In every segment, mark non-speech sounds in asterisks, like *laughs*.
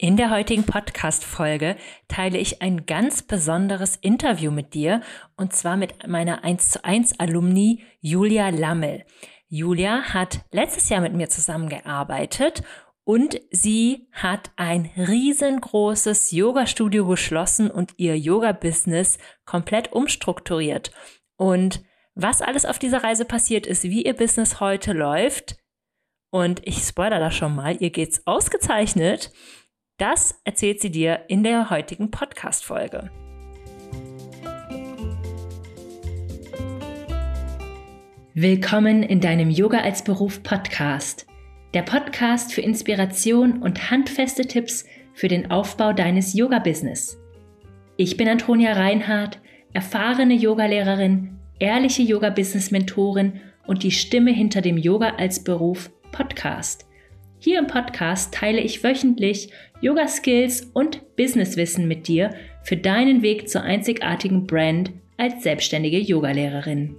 In der heutigen Podcast-Folge teile ich ein ganz besonderes Interview mit dir und zwar mit meiner 1 zu 1 Alumni Julia Lammel. Julia hat letztes Jahr mit mir zusammengearbeitet und sie hat ein riesengroßes Yoga-Studio geschlossen und ihr Yoga-Business komplett umstrukturiert. Und was alles auf dieser Reise passiert ist, wie ihr Business heute läuft, und ich spoilere da schon mal, ihr geht's ausgezeichnet. Das erzählt sie dir in der heutigen Podcast-Folge. Willkommen in deinem Yoga als Beruf Podcast. Der Podcast für Inspiration und handfeste Tipps für den Aufbau deines Yoga-Business. Ich bin Antonia Reinhardt, erfahrene Yogalehrerin, ehrliche Yoga-Business-Mentorin und die Stimme hinter dem Yoga als Beruf Podcast. Hier im Podcast teile ich wöchentlich Yoga-Skills und Businesswissen mit dir für deinen Weg zur einzigartigen Brand als selbstständige Yogalehrerin.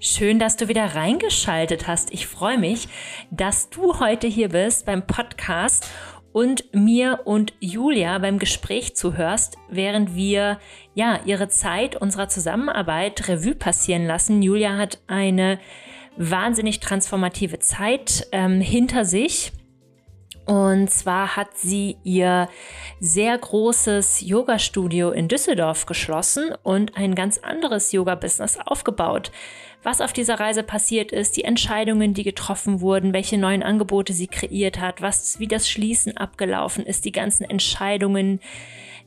Schön, dass du wieder reingeschaltet hast. Ich freue mich, dass du heute hier bist beim Podcast und mir und Julia beim Gespräch zuhörst, während wir ja ihre Zeit unserer Zusammenarbeit Revue passieren lassen. Julia hat eine wahnsinnig transformative Zeit ähm, hinter sich. Und zwar hat sie ihr sehr großes Yoga-Studio in Düsseldorf geschlossen und ein ganz anderes Yoga-Business aufgebaut. Was auf dieser Reise passiert ist, die Entscheidungen, die getroffen wurden, welche neuen Angebote sie kreiert hat, was, wie das Schließen abgelaufen ist, die ganzen Entscheidungen,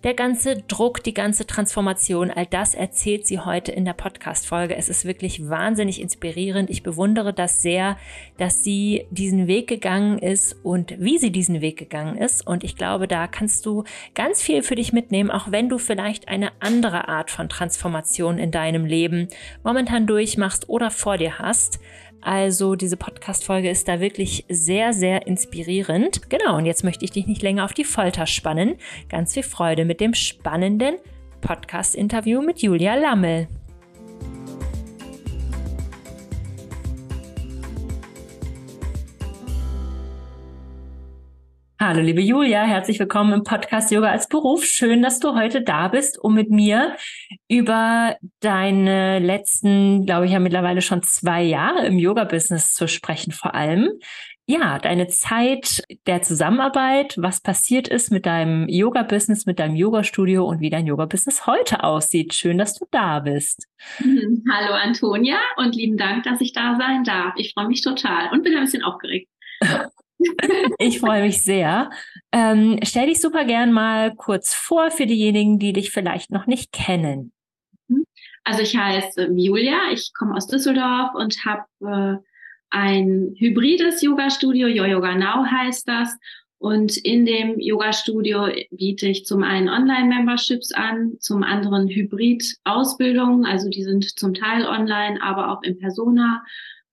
der ganze Druck, die ganze Transformation, all das erzählt sie heute in der Podcast-Folge. Es ist wirklich wahnsinnig inspirierend. Ich bewundere das sehr, dass sie diesen Weg gegangen ist und wie sie diesen Weg gegangen ist. Und ich glaube, da kannst du ganz viel für dich mitnehmen, auch wenn du vielleicht eine andere Art von Transformation in deinem Leben momentan durchmachst oder vor dir hast. Also diese Podcast-Folge ist da wirklich sehr, sehr inspirierend. Genau, und jetzt möchte ich dich nicht länger auf die Folter spannen. Ganz viel Freude mit dem spannenden Podcast-Interview mit Julia Lammel. Hallo, liebe Julia, herzlich willkommen im Podcast Yoga als Beruf. Schön, dass du heute da bist, um mit mir über deine letzten, glaube ich, ja mittlerweile schon zwei Jahre im Yoga-Business zu sprechen, vor allem. Ja, deine Zeit der Zusammenarbeit, was passiert ist mit deinem Yoga-Business, mit deinem Yoga-Studio und wie dein Yoga-Business heute aussieht. Schön, dass du da bist. Hallo Antonia und lieben Dank, dass ich da sein darf. Ich freue mich total und bin ein bisschen aufgeregt. *laughs* Ich freue mich sehr. Ähm, stell dich super gern mal kurz vor für diejenigen, die dich vielleicht noch nicht kennen. Also ich heiße Julia, ich komme aus Düsseldorf und habe äh, ein hybrides Yoga-Studio, Yoga Now heißt das. Und in dem Yoga-Studio biete ich zum einen Online-Memberships an, zum anderen Hybrid-Ausbildungen, also die sind zum Teil online, aber auch in Persona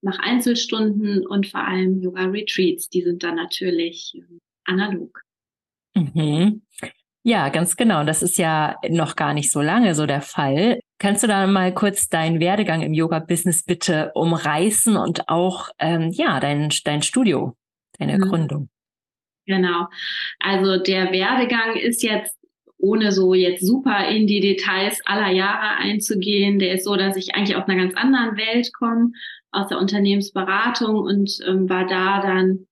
nach Einzelstunden und vor allem Yoga-Retreats. Die sind dann natürlich ähm, analog. Mhm. Ja, ganz genau. Das ist ja noch gar nicht so lange so der Fall. Kannst du da mal kurz deinen Werdegang im Yoga-Business bitte umreißen und auch ähm, ja dein, dein Studio, deine mhm. Gründung? Genau. Also der Werdegang ist jetzt ohne so jetzt super in die Details aller Jahre einzugehen, der ist so, dass ich eigentlich aus einer ganz anderen Welt komme, aus der Unternehmensberatung und ähm, war da dann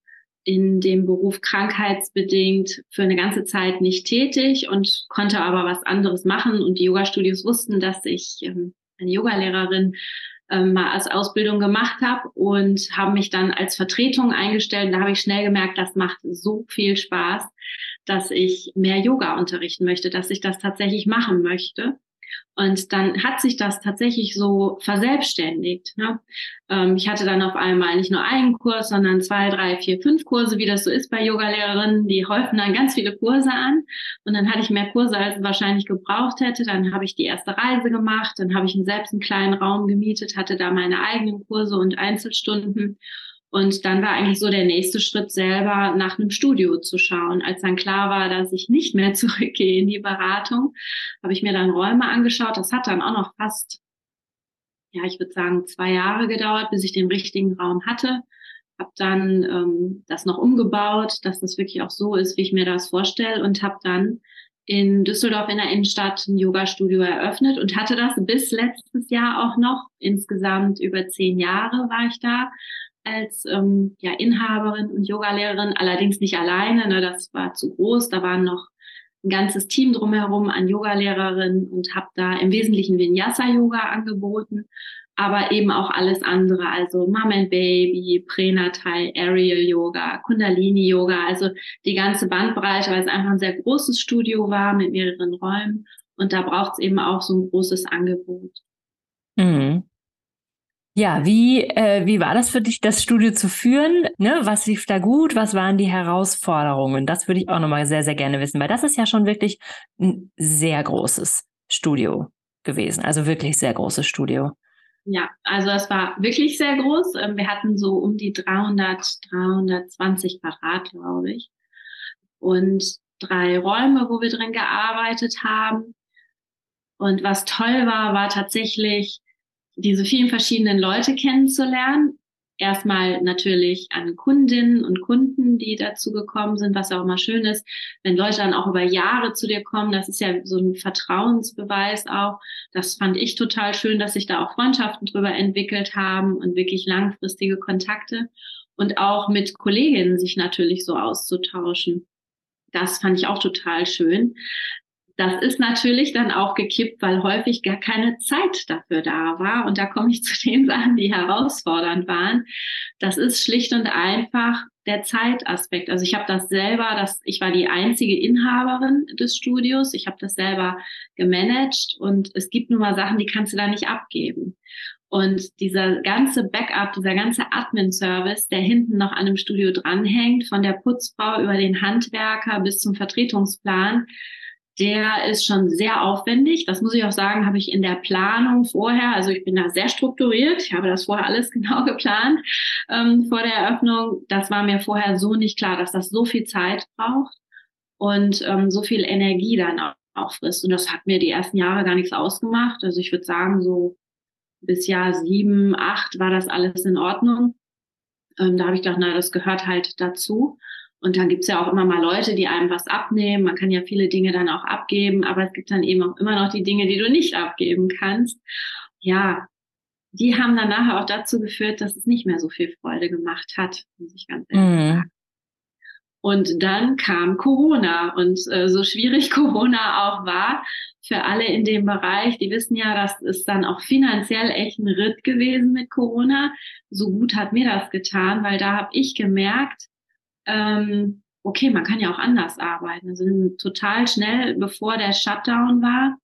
in dem Beruf krankheitsbedingt für eine ganze Zeit nicht tätig und konnte aber was anderes machen. Und die Yoga-Studios wussten, dass ich ähm, eine Yogalehrerin ähm, mal als Ausbildung gemacht habe und haben mich dann als Vertretung eingestellt. Da habe ich schnell gemerkt, das macht so viel Spaß, dass ich mehr Yoga unterrichten möchte, dass ich das tatsächlich machen möchte. Und dann hat sich das tatsächlich so verselbstständigt. Ne? Ähm, ich hatte dann auf einmal nicht nur einen Kurs, sondern zwei, drei, vier, fünf Kurse, wie das so ist bei Yogalehrerinnen. Die häufen dann ganz viele Kurse an. Und dann hatte ich mehr Kurse, als ich wahrscheinlich gebraucht hätte. Dann habe ich die erste Reise gemacht. Dann habe ich selbst einen kleinen Raum gemietet, hatte da meine eigenen Kurse und Einzelstunden. Und dann war eigentlich so der nächste Schritt selber nach einem Studio zu schauen. Als dann klar war, dass ich nicht mehr *laughs* zurückgehe in die Beratung, habe ich mir dann Räume angeschaut. Das hat dann auch noch fast ja, ich würde sagen, zwei Jahre gedauert, bis ich den richtigen Raum hatte. Habe dann ähm, das noch umgebaut, dass das wirklich auch so ist, wie ich mir das vorstelle und habe dann in Düsseldorf in der Innenstadt ein Yoga-Studio eröffnet und hatte das bis letztes Jahr auch noch. Insgesamt über zehn Jahre war ich da als ähm, ja, Inhaberin und Yogalehrerin, allerdings nicht alleine, ne, das war zu groß, da waren noch ein ganzes Team drumherum an Yogalehrerinnen und habe da im Wesentlichen Vinyasa-Yoga angeboten, aber eben auch alles andere, also Mom and Baby, Pränatal, Aerial Yoga, Kundalini Yoga, also die ganze Bandbreite, weil es einfach ein sehr großes Studio war mit mehreren Räumen und da braucht es eben auch so ein großes Angebot. Mhm. Ja, wie, äh, wie war das für dich, das Studio zu führen? Ne? Was lief da gut? Was waren die Herausforderungen? Das würde ich auch nochmal sehr, sehr gerne wissen, weil das ist ja schon wirklich ein sehr großes Studio gewesen. Also wirklich sehr großes Studio. Ja, also es war wirklich sehr groß. Ähm, wir hatten so um die 300, 320 Quadrat, glaube ich. Und drei Räume, wo wir drin gearbeitet haben. Und was toll war, war tatsächlich, diese vielen verschiedenen Leute kennenzulernen. Erstmal natürlich an Kundinnen und Kunden, die dazu gekommen sind, was auch mal schön ist, wenn Leute dann auch über Jahre zu dir kommen. Das ist ja so ein Vertrauensbeweis auch. Das fand ich total schön, dass sich da auch Freundschaften drüber entwickelt haben und wirklich langfristige Kontakte und auch mit Kolleginnen sich natürlich so auszutauschen. Das fand ich auch total schön. Das ist natürlich dann auch gekippt, weil häufig gar keine Zeit dafür da war. Und da komme ich *laughs* zu den Sachen, die herausfordernd waren. Das ist schlicht und einfach der Zeitaspekt. Also ich habe das selber, das, ich war die einzige Inhaberin des Studios. Ich habe das selber gemanagt und es gibt nun mal Sachen, die kannst du da nicht abgeben. Und dieser ganze Backup, dieser ganze Admin-Service, der hinten noch an einem Studio dranhängt, von der Putzfrau über den Handwerker bis zum Vertretungsplan, der ist schon sehr aufwendig. Das muss ich auch sagen, habe ich in der Planung vorher, also ich bin da sehr strukturiert, ich habe das vorher alles *laughs* genau geplant ähm, vor der Eröffnung. Das war mir vorher so nicht klar, dass das so viel Zeit braucht und ähm, so viel Energie dann auch, auch frisst. Und das hat mir die ersten Jahre gar nichts ausgemacht. Also ich würde sagen, so bis Jahr sieben, acht war das alles in Ordnung. Ähm, da habe ich gedacht, na, das gehört halt dazu. Und dann gibt's ja auch immer mal Leute, die einem was abnehmen. Man kann ja viele Dinge dann auch abgeben, aber es gibt dann eben auch immer noch die Dinge, die du nicht abgeben kannst. Ja, die haben dann nachher auch dazu geführt, dass es nicht mehr so viel Freude gemacht hat, muss ich ganz ehrlich mhm. sagen. Und dann kam Corona und äh, so schwierig *laughs* Corona auch war für alle in dem Bereich, die wissen ja, das ist dann auch finanziell echt ein Ritt gewesen mit Corona. So gut hat mir das getan, weil da habe ich gemerkt, ähm, okay, man kann ja auch anders arbeiten. Also total schnell, bevor der Shutdown war,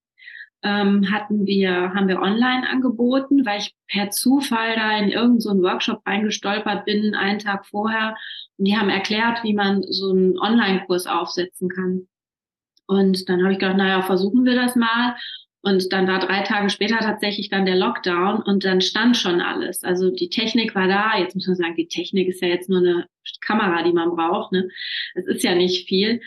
ähm, hatten wir, haben wir online angeboten, weil ich per Zufall da in irgendeinen so Workshop reingestolpert bin, einen Tag vorher. Und die haben erklärt, wie man so einen Online-Kurs aufsetzen kann. Und dann habe ich gedacht, naja, versuchen wir das mal. Und dann war drei Tage später tatsächlich dann der Lockdown und dann stand schon alles. Also die Technik war da. Jetzt muss man sagen, die Technik ist ja jetzt nur eine Kamera, die man braucht. Ne? Ist ja nicht viel.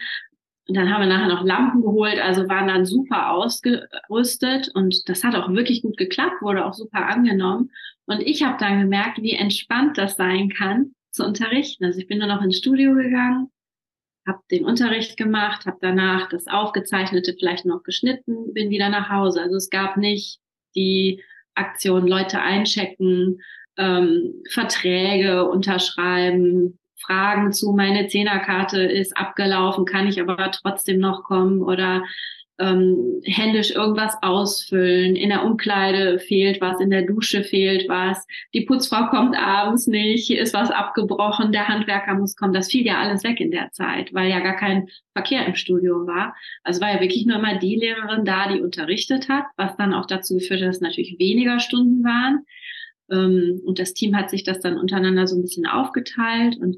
Und dann haben wir nachher noch Lampen geholt, also waren dann super ausgerüstet und das hat auch wirklich gut geklappt, wurde auch super angenommen. Und ich habe dann gemerkt, wie entspannt das sein kann zu unterrichten. Also ich bin dann noch ins Studio gegangen, habe den Unterricht gemacht, habe danach das Aufgezeichnete vielleicht noch geschnitten, bin wieder nach Hause. Also es gab nicht die Aktion Leute einchecken, ähm, Verträge unterschreiben, Fragen zu, meine Zehnerkarte ist abgelaufen, kann ich aber trotzdem noch kommen oder ähm, händisch irgendwas ausfüllen. In der Umkleide fehlt was, in der Dusche fehlt was, die Putzfrau kommt abends nicht, hier ist was abgebrochen, der Handwerker muss kommen. Das fiel ja alles weg in der Zeit, weil ja gar kein Verkehr im Studio war. Also war ja wirklich nur immer die Lehrerin da, die unterrichtet hat, was dann auch dazu geführt hat, dass natürlich weniger Stunden waren. Ähm, und das Team hat sich das dann untereinander so ein bisschen aufgeteilt und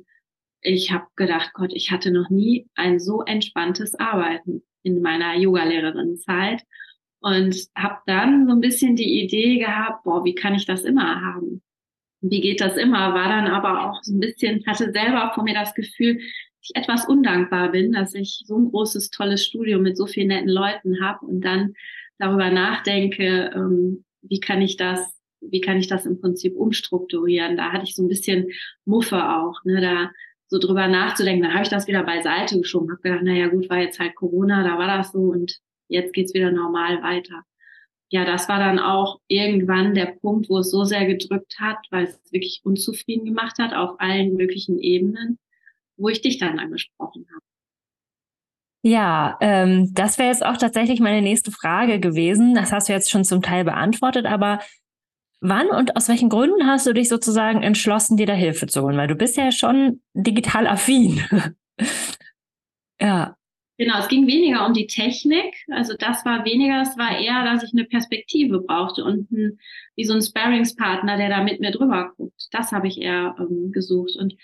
ich habe gedacht, Gott, ich hatte noch nie ein so entspanntes Arbeiten in meiner Yoga-Lehrerin-Zeit und habe dann so ein bisschen die Idee gehabt, boah, wie kann ich das immer haben? Wie geht das immer? War dann aber auch so ein bisschen, hatte selber vor mir das Gefühl, dass ich etwas undankbar bin, dass ich so ein großes, tolles Studio mit so vielen netten Leuten habe und dann darüber nachdenke, ähm, wie kann ich das wie kann ich das im Prinzip umstrukturieren? Da hatte ich so ein bisschen Muffe auch, ne, da so drüber nachzudenken. Dann habe ich das wieder beiseite geschoben, habe gedacht, naja gut, war jetzt halt Corona, da war das so und jetzt geht's wieder normal weiter. Ja, das war dann auch irgendwann der Punkt, wo es so sehr gedrückt hat, weil es wirklich unzufrieden gemacht hat auf allen möglichen Ebenen, wo ich dich dann angesprochen habe. Ja, ähm, das wäre jetzt auch tatsächlich meine nächste Frage gewesen. Das hast du jetzt schon zum Teil beantwortet, aber wann und aus welchen Gründen hast du dich sozusagen entschlossen, dir da Hilfe zu holen? Weil du bist ja schon digital affin. *laughs* ja. Genau, es ging weniger um die Technik. Also das war weniger, es war eher, dass ich eine Perspektive brauchte und ein, wie so ein Sparringspartner, der da mit mir drüber guckt. Das habe ich eher ähm, gesucht. Und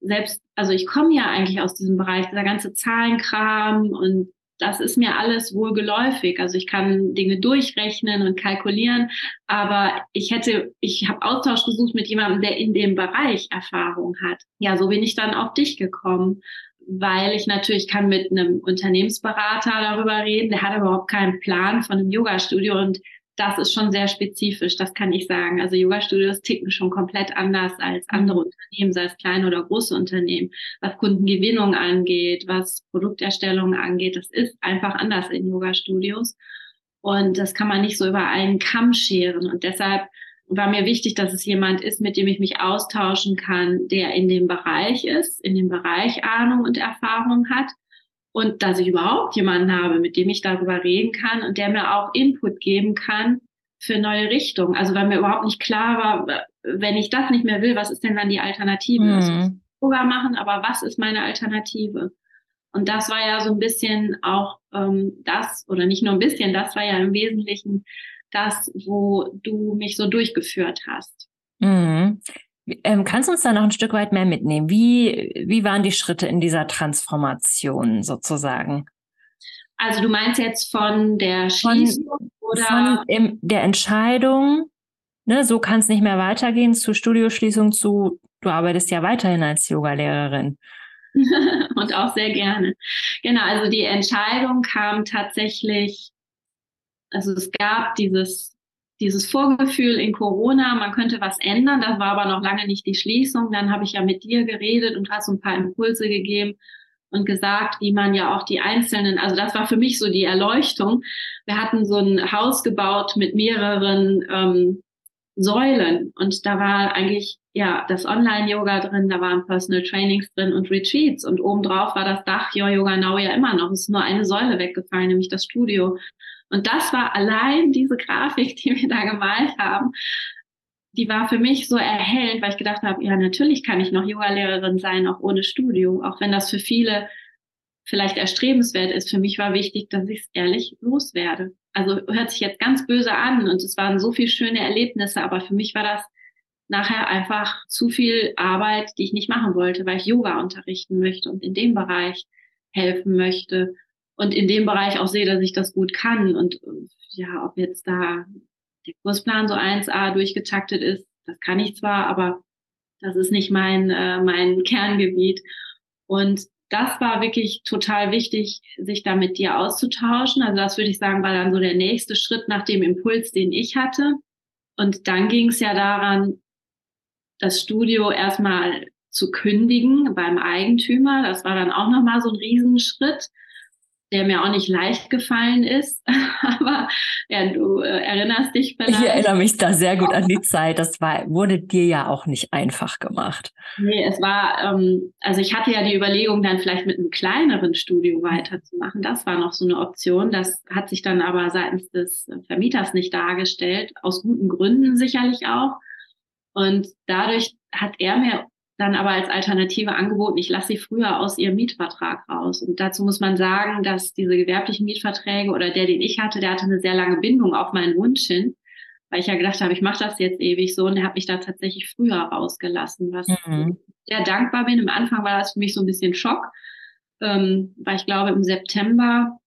selbst, also ich komme ja eigentlich aus diesem Bereich, dieser ganze Zahlenkram und das ist mir alles wohl geläufig. Also ich kann Dinge durchrechnen und kalkulieren, aber ich hätte, ich habe Austausch gesucht mit jemandem, der in dem Bereich Erfahrung hat. Ja, so bin ich dann auf dich gekommen, weil ich natürlich kann mit einem Unternehmensberater darüber reden, der hat überhaupt keinen Plan von einem Yoga-Studio und das ist schon sehr spezifisch, das kann ich sagen. Also Yoga-Studios ticken schon komplett anders als mhm. andere Unternehmen, sei es kleine oder große Unternehmen. Was Kundengewinnung angeht, was Produkterstellung angeht, das ist einfach anders in Yoga-Studios. Und das kann man nicht so über einen Kamm scheren. Und deshalb war mir wichtig, dass es jemand ist, mit dem ich mich austauschen kann, der in dem Bereich ist, in dem Bereich Ahnung und Erfahrung hat und dass ich überhaupt jemanden habe, mit dem ich darüber reden kann und der mir auch Input geben kann für neue Richtungen. Also weil mir überhaupt nicht klar war, wenn ich das nicht mehr will, was ist denn dann die Alternative? Mhm. Also Yoga machen, aber was ist meine Alternative? Und das war ja so ein bisschen auch ähm, das, oder nicht nur ein bisschen, das war ja im Wesentlichen das, wo du mich so durchgeführt hast. Mhm. Ähm, kannst du uns da noch ein Stück weit mehr mitnehmen? Wie, wie waren die Schritte in dieser Transformation sozusagen? Also du meinst jetzt von der Schließung von, oder von im, der Entscheidung, ne, so kann es nicht mehr weitergehen, zu Studioschließung zu, du arbeitest ja weiterhin als Yogalehrerin. *laughs* Und auch sehr gerne. Genau, also die Entscheidung kam tatsächlich, also es gab dieses dieses Vorgefühl in Corona, man könnte was ändern, das war aber noch lange nicht die Schließung. Dann habe ich ja mit dir geredet und hast ein paar Impulse gegeben und gesagt, wie man ja auch die einzelnen, also das war für mich so die Erleuchtung. Wir hatten so ein Haus gebaut mit mehreren ähm, Säulen und da war eigentlich ja das Online-Yoga drin, da waren Personal Trainings drin und Retreats und obendrauf war das Dach Your Yoga Now ja immer noch. Es ist nur eine Säule weggefallen, nämlich das Studio. Und das war allein diese Grafik, die wir da gemalt haben, die war für mich so erhellend, weil ich gedacht habe, ja, natürlich kann ich noch Yoga-Lehrerin sein, auch ohne Studio, auch wenn das für viele vielleicht erstrebenswert ist. Für mich war wichtig, dass ich es ehrlich loswerde. Also hört sich jetzt ganz böse an und es waren so viele schöne Erlebnisse, aber für mich war das nachher einfach zu viel Arbeit, die ich nicht machen wollte, weil ich Yoga unterrichten möchte und in dem Bereich helfen möchte und in dem Bereich auch sehe, dass ich das gut kann. Und ja, ob jetzt da der Kursplan so 1a durchgetaktet ist, das kann ich zwar, aber das ist nicht mein, äh, mein *laughs* Kerngebiet. Und das war wirklich total wichtig, sich da mit dir auszutauschen. Also das würde ich sagen, war dann so der nächste Schritt nach dem Impuls, den ich hatte. Und dann ging es ja daran, das Studio erstmal zu kündigen beim Eigentümer. Das war dann auch nochmal so ein Riesenschritt der mir auch nicht leicht gefallen ist. *laughs* Aber ja, du äh, erinnerst dich vielleicht. Ich erinnere mich da sehr gut an die *laughs* Zeit. Das war, wurde dir ja auch nicht einfach gemacht. Nee, es war, ähm, also ich hatte ja die Überlegung, dann vielleicht mit einem kleineren Studio weiterzumachen. Das war noch so eine Option. Das hat sich dann aber seitens des Vermieters nicht dargestellt, aus guten Gründen sicherlich auch. Und dadurch hat er mir dann aber als Alternative angeboten, ich lasse sie früher aus ihrem Mietvertrag raus. Und dazu muss man sagen, dass diese gewerblichen Mietverträge oder der, den ich hatte, der hatte eine sehr lange Bindung auf meinen Wunsch hin, weil ich ja gedacht habe, ich mache das jetzt ewig so und der hat mich da tatsächlich früher rausgelassen, was mhm. sehr dankbar bin. Am Anfang war das für mich so ein bisschen Schock, ähm, weil ich glaube, im September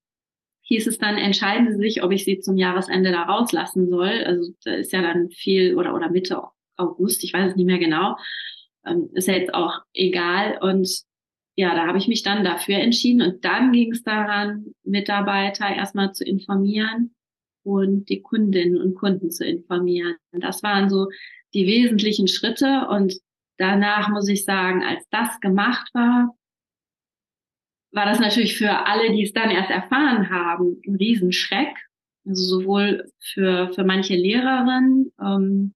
hieß es dann, entscheiden Sie sich, ob ich Sie zum Jahresende da rauslassen soll. Also da ist ja dann viel oder, oder Mitte August, ich weiß es nicht mehr genau ähm, ist ja jetzt auch egal. Und ja, da habe ich mich dann dafür entschieden. Und dann ging es daran, Mitarbeiter erstmal zu informieren, und die Kundinnen und Kunden zu informieren. Das waren so die wesentlichen Schritte und danach muss ich sagen, als das gemacht war, war das natürlich für alle, die es dann erst erfahren haben, ein Riesenschreck. Also sowohl für, für manche Lehrerinnen, ähm,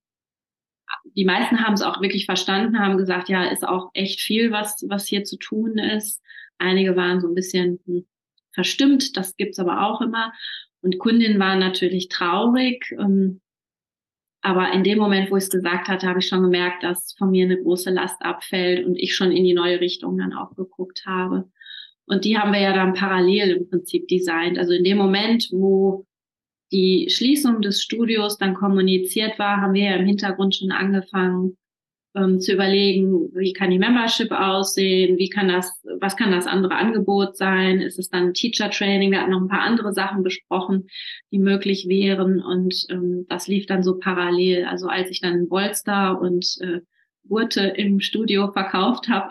die meisten haben es auch wirklich verstanden, haben gesagt, ja, ist auch echt viel, was, was hier zu tun ist. Einige waren so ein bisschen hm, verstimmt, das gibt's aber auch immer. Und Kundinnen waren natürlich traurig. Ähm, aber in dem Moment, wo ich es gesagt hatte, habe ich schon gemerkt, dass von mir eine große Last abfällt und ich schon in die neue Richtung dann auch geguckt habe. Und die haben wir ja dann parallel im Prinzip designt. Also in dem Moment, wo die Schließung des Studios dann kommuniziert war, haben wir ja im Hintergrund schon angefangen ähm, zu überlegen, wie kann die Membership aussehen, wie kann das, was kann das andere Angebot sein, ist es dann Teacher Training, wir hatten noch ein paar andere Sachen besprochen, die möglich wären und ähm, das lief dann so parallel. Also als ich dann Bolster und äh, Gurte im Studio verkauft habe,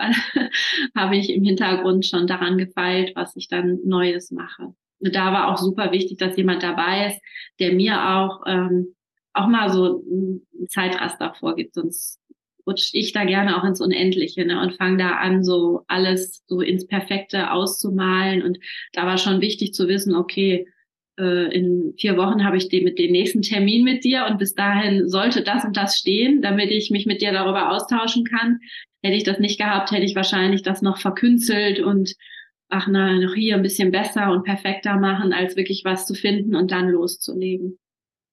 *laughs* habe ich im Hintergrund schon daran gefeilt, was ich dann Neues mache. Da war auch super wichtig, dass jemand dabei ist, der mir auch ähm, auch mal so ein Zeitraster vorgibt, sonst rutsche ich da gerne auch ins Unendliche ne, und fange da an, so alles so ins Perfekte auszumalen. Und da war schon wichtig zu wissen, okay, äh, in vier Wochen habe ich den, mit den nächsten Termin mit dir und bis dahin sollte das und das stehen, damit ich mich mit dir darüber austauschen kann. Hätte ich das nicht gehabt, hätte ich wahrscheinlich das noch verkünzelt und ach na, noch hier ein bisschen besser und perfekter machen, als wirklich was zu finden und dann loszulegen.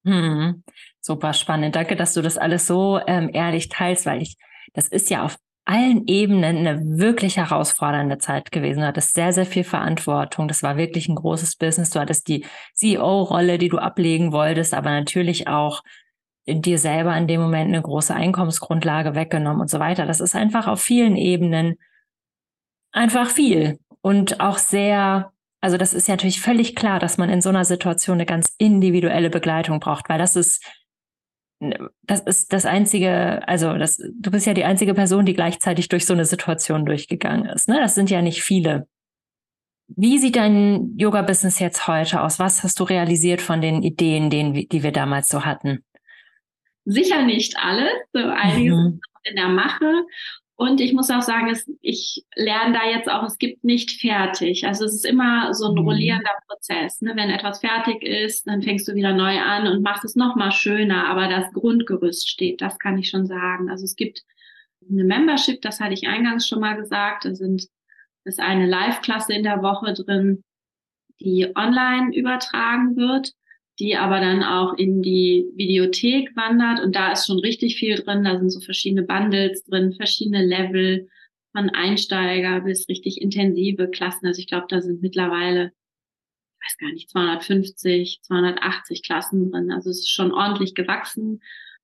Hm, super spannend. Danke, dass du das alles so ähm, ehrlich teilst, weil ich, das ist ja auf allen Ebenen eine wirklich herausfordernde Zeit gewesen. Du hattest sehr, sehr viel Verantwortung. Das war wirklich ein großes Business. Du hattest die CEO-Rolle, die du ablegen wolltest, aber natürlich auch dir selber in dem Moment eine große Einkommensgrundlage weggenommen und so weiter. Das ist einfach auf vielen Ebenen einfach viel und auch sehr also das ist ja natürlich völlig klar, dass man in so einer Situation eine ganz individuelle Begleitung braucht, weil das ist das ist das einzige, also das, du bist ja die einzige Person, die gleichzeitig durch so eine Situation durchgegangen ist. Ne? Das sind ja nicht viele. Wie sieht dein Yoga-Business jetzt heute aus? Was hast du realisiert von den Ideen, den, die wir damals so hatten? Sicher nicht alles, so einiges mhm. in der Mache. Und ich muss auch sagen, es, ich lerne da jetzt auch, es gibt nicht fertig. Also es ist immer so ein mhm. rollierender Prozess. Ne? Wenn etwas fertig ist, dann fängst du wieder neu an und machst es nochmal schöner. Aber das Grundgerüst steht, das kann ich schon sagen. Also es gibt eine Membership, das hatte ich eingangs schon mal gesagt. Da sind, ist eine Live-Klasse in der Woche drin, die online übertragen wird die aber dann auch in die Videothek wandert und da ist schon richtig viel drin. Da sind so verschiedene Bundles drin, verschiedene Level von Einsteiger bis richtig intensive Klassen. Also ich glaube, da sind mittlerweile, ich weiß gar nicht, 250, 280 Klassen drin. Also es ist schon ordentlich gewachsen.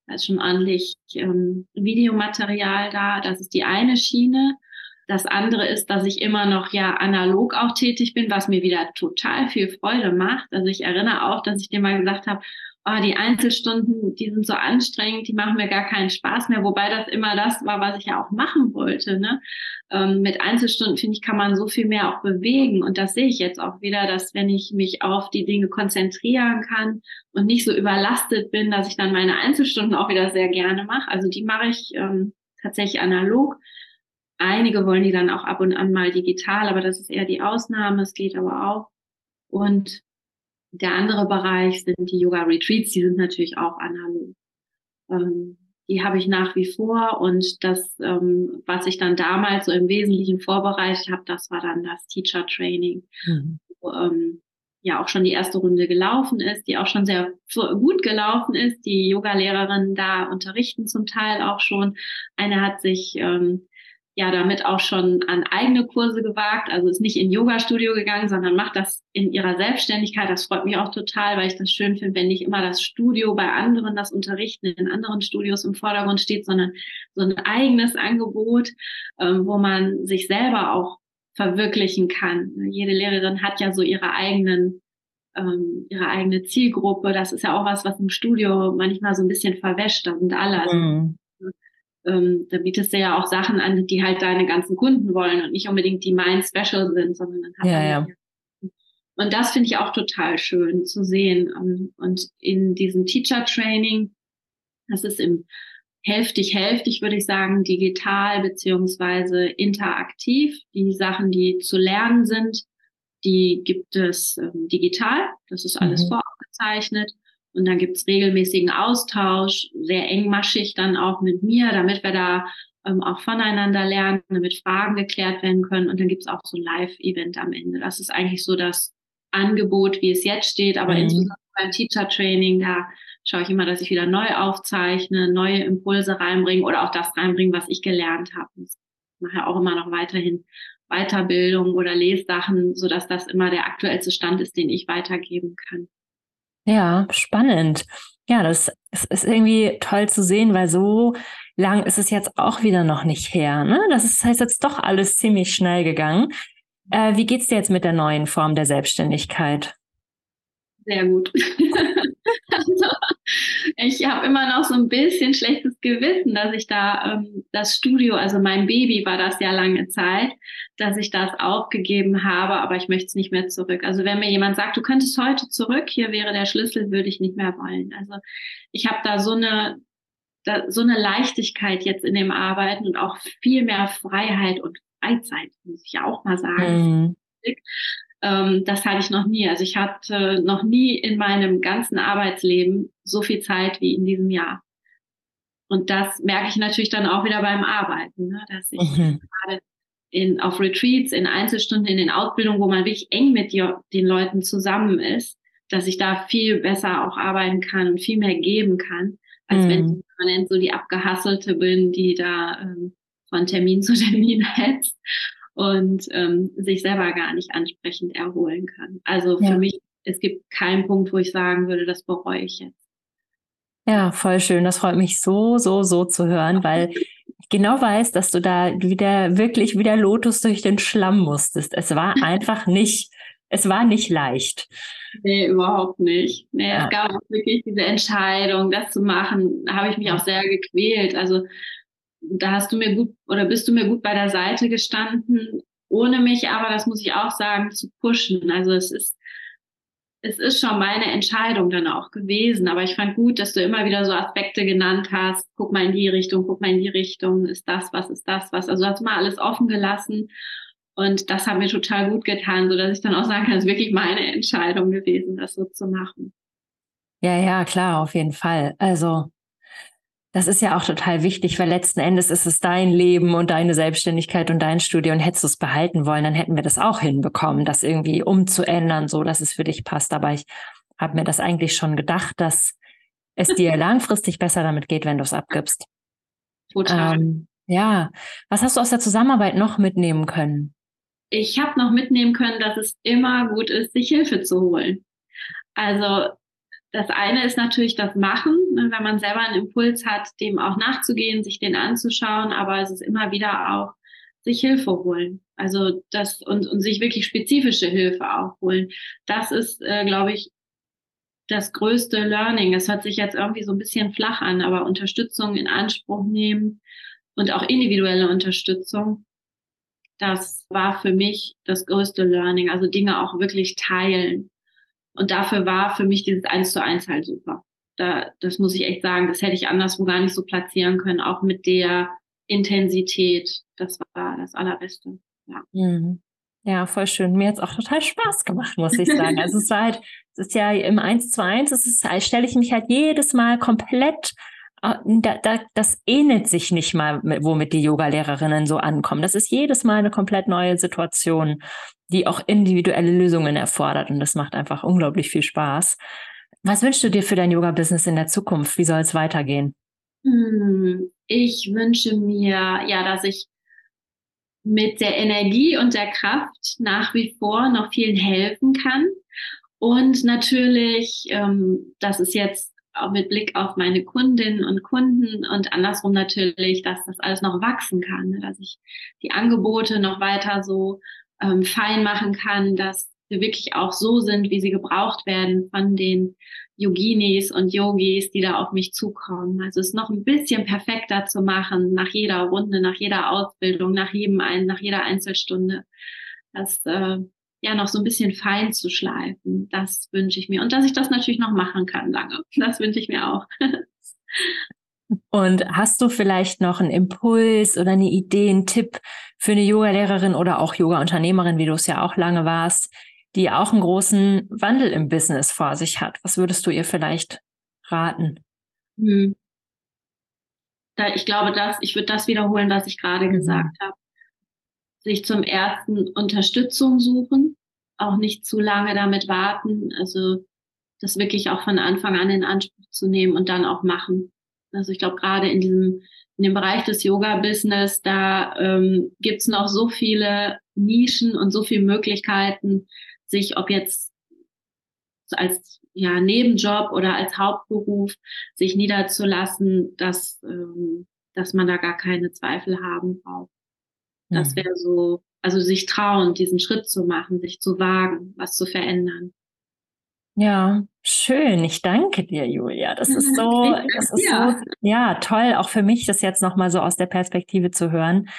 Da ist schon ordentlich ähm, Videomaterial da. Das ist die eine Schiene. Das andere ist, dass ich immer noch ja analog auch tätig bin, was mir wieder total viel Freude macht. Also ich erinnere auch, dass ich dir mal gesagt habe, oh, die Einzelstunden, die sind so anstrengend, die machen mir gar keinen Spaß mehr, wobei das immer das war, was ich ja auch machen wollte. Ne? Ähm, mit Einzelstunden, finde ich, kann man so viel mehr auch bewegen. Und das sehe ich jetzt auch wieder, dass wenn ich mich auf die Dinge konzentrieren kann und nicht so überlastet bin, dass ich dann meine Einzelstunden auch wieder sehr gerne mache. Also die mache ich ähm, tatsächlich analog. Einige wollen die dann auch ab und an mal digital, aber das ist eher die Ausnahme. Es geht aber auch. Und der andere Bereich sind die Yoga Retreats, die sind natürlich auch analog. Ähm, die habe ich nach wie vor und das, ähm, was ich dann damals so im Wesentlichen vorbereitet habe, das war dann das Teacher Training, mhm. wo ähm, ja auch schon die erste Runde gelaufen ist, die auch schon sehr gut gelaufen ist. Die Yoga-Lehrerinnen da unterrichten zum Teil auch schon. Eine hat sich ähm, ja damit auch schon an eigene Kurse gewagt, also ist nicht in Yoga-Studio gegangen, sondern macht das in ihrer Selbstständigkeit. Das freut mich auch total, weil ich das schön finde, wenn nicht immer das Studio bei anderen, das Unterrichten in anderen Studios im Vordergrund steht, sondern so ein eigenes Angebot, ähm, wo man sich selber auch verwirklichen kann. Jede Lehrerin hat ja so ihre eigenen ähm, ihre eigene Zielgruppe. Das ist ja auch was, was im Studio manchmal so ein bisschen verwäscht. Da sind alle. Also mhm ähm, da bietest du ja auch Sachen an, die halt deine ganzen Kunden wollen und nicht unbedingt die mein Special sind, sondern dann hat ja, ja. Und das finde ich auch total schön zu sehen. Ähm, und in diesem Teacher Training, das ist im hälftig, hälftig würde ich sagen, digital beziehungsweise interaktiv. Die Sachen, die zu lernen sind, die gibt es ähm, digital. Das ist alles mhm. voraufgezeichnet. Und dann gibt es regelmäßigen Austausch, sehr engmaschig dann auch mit mir, damit wir da ähm, auch voneinander lernen, damit Fragen geklärt werden können. Und dann gibt es auch so ein Live-Event am Ende. Das ist eigentlich so das Angebot, wie es jetzt steht. Aber mhm. insbesondere beim Teacher Training, da schaue ich immer, dass ich wieder neu aufzeichne, neue Impulse reinbringe oder auch das reinbringe, was ich gelernt habe. Ich mache ja auch immer noch weiterhin Weiterbildung oder Lessachen, so dass das immer der aktuellste Stand ist, den ich weitergeben kann. Ja, spannend. Ja, das ist irgendwie toll zu sehen, weil so lang ist es jetzt auch wieder noch nicht her. Ne? Das ist, heißt jetzt doch alles ziemlich schnell gegangen. Äh, wie geht's dir jetzt mit der neuen Form der Selbstständigkeit? Sehr gut. *laughs* also, ich habe immer noch so ein bisschen schlechtes Gewissen, dass ich da ähm, das Studio, also mein Baby war das ja lange Zeit, dass ich das aufgegeben habe, aber ich möchte es nicht mehr zurück. Also wenn mir jemand sagt, du könntest heute zurück, hier wäre der Schlüssel, würde ich nicht mehr wollen. Also ich habe da so eine da, so eine Leichtigkeit jetzt in dem Arbeiten und auch viel mehr Freiheit und Freizeit, muss ich ja auch mal sagen. Mhm. Ähm, das hatte ich noch nie. Also ich hatte noch nie in meinem ganzen Arbeitsleben so viel Zeit wie in diesem Jahr. Und das merke ich natürlich dann auch wieder beim Arbeiten, ne? dass ich mhm. gerade in, auf Retreats, in Einzelstunden, in den Ausbildungen, wo man wirklich eng mit die, den Leuten zusammen ist, dass ich da viel besser auch arbeiten kann und viel mehr geben kann, als mhm. wenn ich permanent so die abgehasselte bin, die da ähm, von Termin *laughs* zu Termin hetzt und ähm, sich selber gar nicht ansprechend erholen kann. Also für ja. mich, es gibt keinen Punkt, wo ich sagen würde, das bereue ich jetzt. Ja, voll schön. Das freut mich so, so, so zu hören, weil ich genau weiß, dass du da wieder wirklich wie der Lotus durch den Schlamm musstest. Es war *laughs* einfach nicht, es war nicht leicht. Nee, überhaupt nicht. Nee, ja. es gab wirklich diese Entscheidung, das zu machen. Habe ich mich auch sehr gequält. Also da hast du mir gut oder bist du mir gut bei der Seite gestanden, ohne mich aber, das muss ich auch sagen, zu pushen. Also es ist, es ist schon meine Entscheidung dann auch gewesen. Aber ich fand gut, dass du immer wieder so Aspekte genannt hast. Guck mal in die Richtung, guck mal in die Richtung. Ist das was, ist das was? Also du hast mal alles offen gelassen. Und das hat mir total gut getan, so dass ich dann auch sagen kann, es ist wirklich meine Entscheidung gewesen, das so zu machen. Ja, ja, klar, auf jeden Fall. Also das ist ja auch total wichtig, weil letzten Endes ist es dein Leben und deine Selbstständigkeit und dein Studio und hättest du es behalten wollen, dann hätten wir das auch hinbekommen, das irgendwie umzuändern, so dass es für dich passt. Aber ich habe mir das eigentlich schon gedacht, dass es dir *laughs* langfristig besser damit geht, wenn du es abgibst. Total. Ähm, ja. Was hast du aus der Zusammenarbeit noch mitnehmen können? Ich habe noch mitnehmen können, dass es immer gut ist, sich Hilfe zu holen. Also das eine ist natürlich das Machen, ne, wenn man selber einen Impuls hat, dem auch nachzugehen, sich den anzuschauen, aber es ist immer wieder auch sich Hilfe holen. Also das und, und sich wirklich spezifische Hilfe auch holen. Das ist, äh, glaube ich, das größte Learning. Es hört sich jetzt irgendwie so ein bisschen flach an, aber Unterstützung in Anspruch nehmen und auch individuelle Unterstützung, das war für mich das größte Learning. Also Dinge auch wirklich teilen und dafür war für mich dieses Eins zu eins halt super. Da, das muss ich echt sagen, das hätte ich anderswo gar nicht so platzieren können, auch mit der Intensität. Das war das Allerbeste. Ja. Mhm. Ja, voll schön. Mir hat es auch total Spaß gemacht, muss ich sagen. Also es war halt, es ist ja im Eins zu eins, es ist, stelle ich mich halt jedes Mal komplett Ah, da, da, das ähnelt sich nicht mal, womit die Yoga-Lehrerinnen so ankommen. Das ist jedes Mal eine komplett neue Situation, die auch individuelle Lösungen erfordert. Und das macht einfach unglaublich viel Spaß. Was wünschst du dir für dein Yoga-Business in der Zukunft? Wie soll es weitergehen? Hm, ich wünsche mir, ja, dass ich mit der Energie und der Kraft nach wie vor noch vielen helfen kann. Und natürlich, ähm, das ist jetzt auch mit Blick auf meine Kundinnen und Kunden und andersrum natürlich, dass das alles noch wachsen kann, ne? dass ich die Angebote noch weiter so ähm, fein machen kann, dass wir wirklich auch so sind, wie sie gebraucht werden von den Yoginis und Yogis, die da auf mich zukommen. Also es noch ein bisschen perfekter zu machen nach jeder Runde, nach jeder Ausbildung, nach jedem ein, nach jeder Einzelstunde. Das äh, ja noch so ein bisschen fein zu schleifen. Das wünsche ich mir. Und dass ich das natürlich noch machen kann lange. Das wünsche ich mir auch. *laughs* Und hast du vielleicht noch einen Impuls oder eine Idee, einen Tipp für eine Yoga-Lehrerin oder auch Yoga-Unternehmerin, wie du es ja auch lange warst, die auch einen großen Wandel im Business vor sich hat? Was würdest du ihr vielleicht raten? Hm. Da, ich glaube, dass ich würde das wiederholen, was ich gerade mhm. gesagt habe. Sich zum ersten Unterstützung suchen, auch nicht zu lange damit warten, also das wirklich auch von Anfang an in Anspruch zu nehmen und dann auch machen. Also ich glaube, gerade in diesem, in dem Bereich des Yoga-Business, da ähm, gibt noch so viele Nischen und so viele Möglichkeiten, sich, ob jetzt als ja, Nebenjob oder als Hauptberuf sich niederzulassen, dass, ähm, dass man da gar keine Zweifel haben braucht. Das mhm. wäre so, also sich trauen, diesen Schritt zu machen, sich zu wagen, was zu verändern. Ja, schön. Ich danke dir, Julia. Das ist *laughs* so, das ist so, ja, toll, auch für mich, das jetzt nochmal so aus der Perspektive zu hören.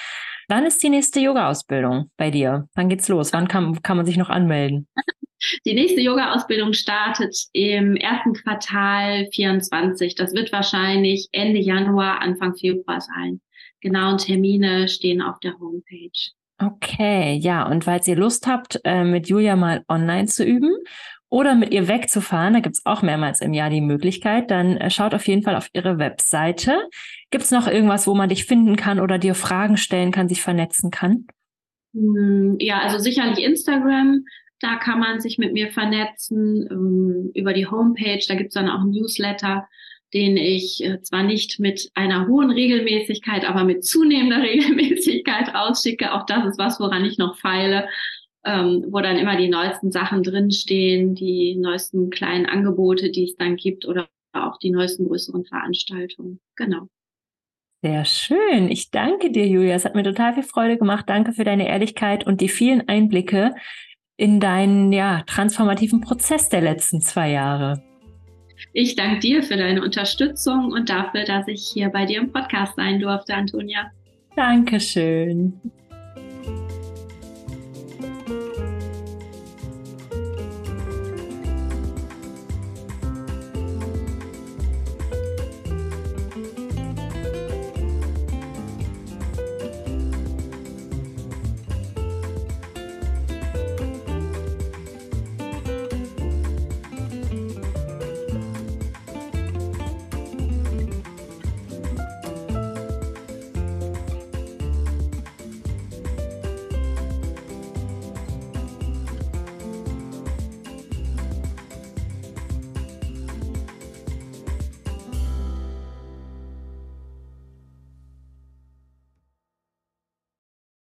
Wann ist die nächste Yoga-Ausbildung bei dir? Wann geht's los? Wann kann, kann man sich noch anmelden? *laughs* Die nächste Yoga-Ausbildung startet im ersten Quartal 24. Das wird wahrscheinlich Ende Januar, Anfang Februar sein. Genauen Termine stehen auf der Homepage. Okay, ja, und falls ihr Lust habt, äh, mit Julia mal online zu üben oder mit ihr wegzufahren, da gibt es auch mehrmals im Jahr die Möglichkeit, dann äh, schaut auf jeden Fall auf ihre Webseite. Gibt es noch irgendwas, wo man dich finden kann oder dir Fragen stellen kann, sich vernetzen kann? Hm, ja, also sicherlich Instagram. Da kann man sich mit mir vernetzen ähm, über die Homepage. Da gibt es dann auch Newsletter, den ich äh, zwar nicht mit einer hohen Regelmäßigkeit, aber mit zunehmender *laughs* Regelmäßigkeit rausschicke. Auch das ist was, woran ich noch feile ähm, wo dann immer die neuesten Sachen drinstehen, die neuesten kleinen Angebote, die es dann gibt oder auch die neuesten größeren Veranstaltungen. Genau. Sehr schön. Ich danke dir, Julia. Es hat mir total viel Freude gemacht. Danke für deine Ehrlichkeit und die vielen Einblicke in deinen ja, transformativen Prozess der letzten zwei Jahre. Ich danke dir für deine Unterstützung und dafür, dass ich hier bei dir im Podcast sein durfte, Antonia. Dankeschön.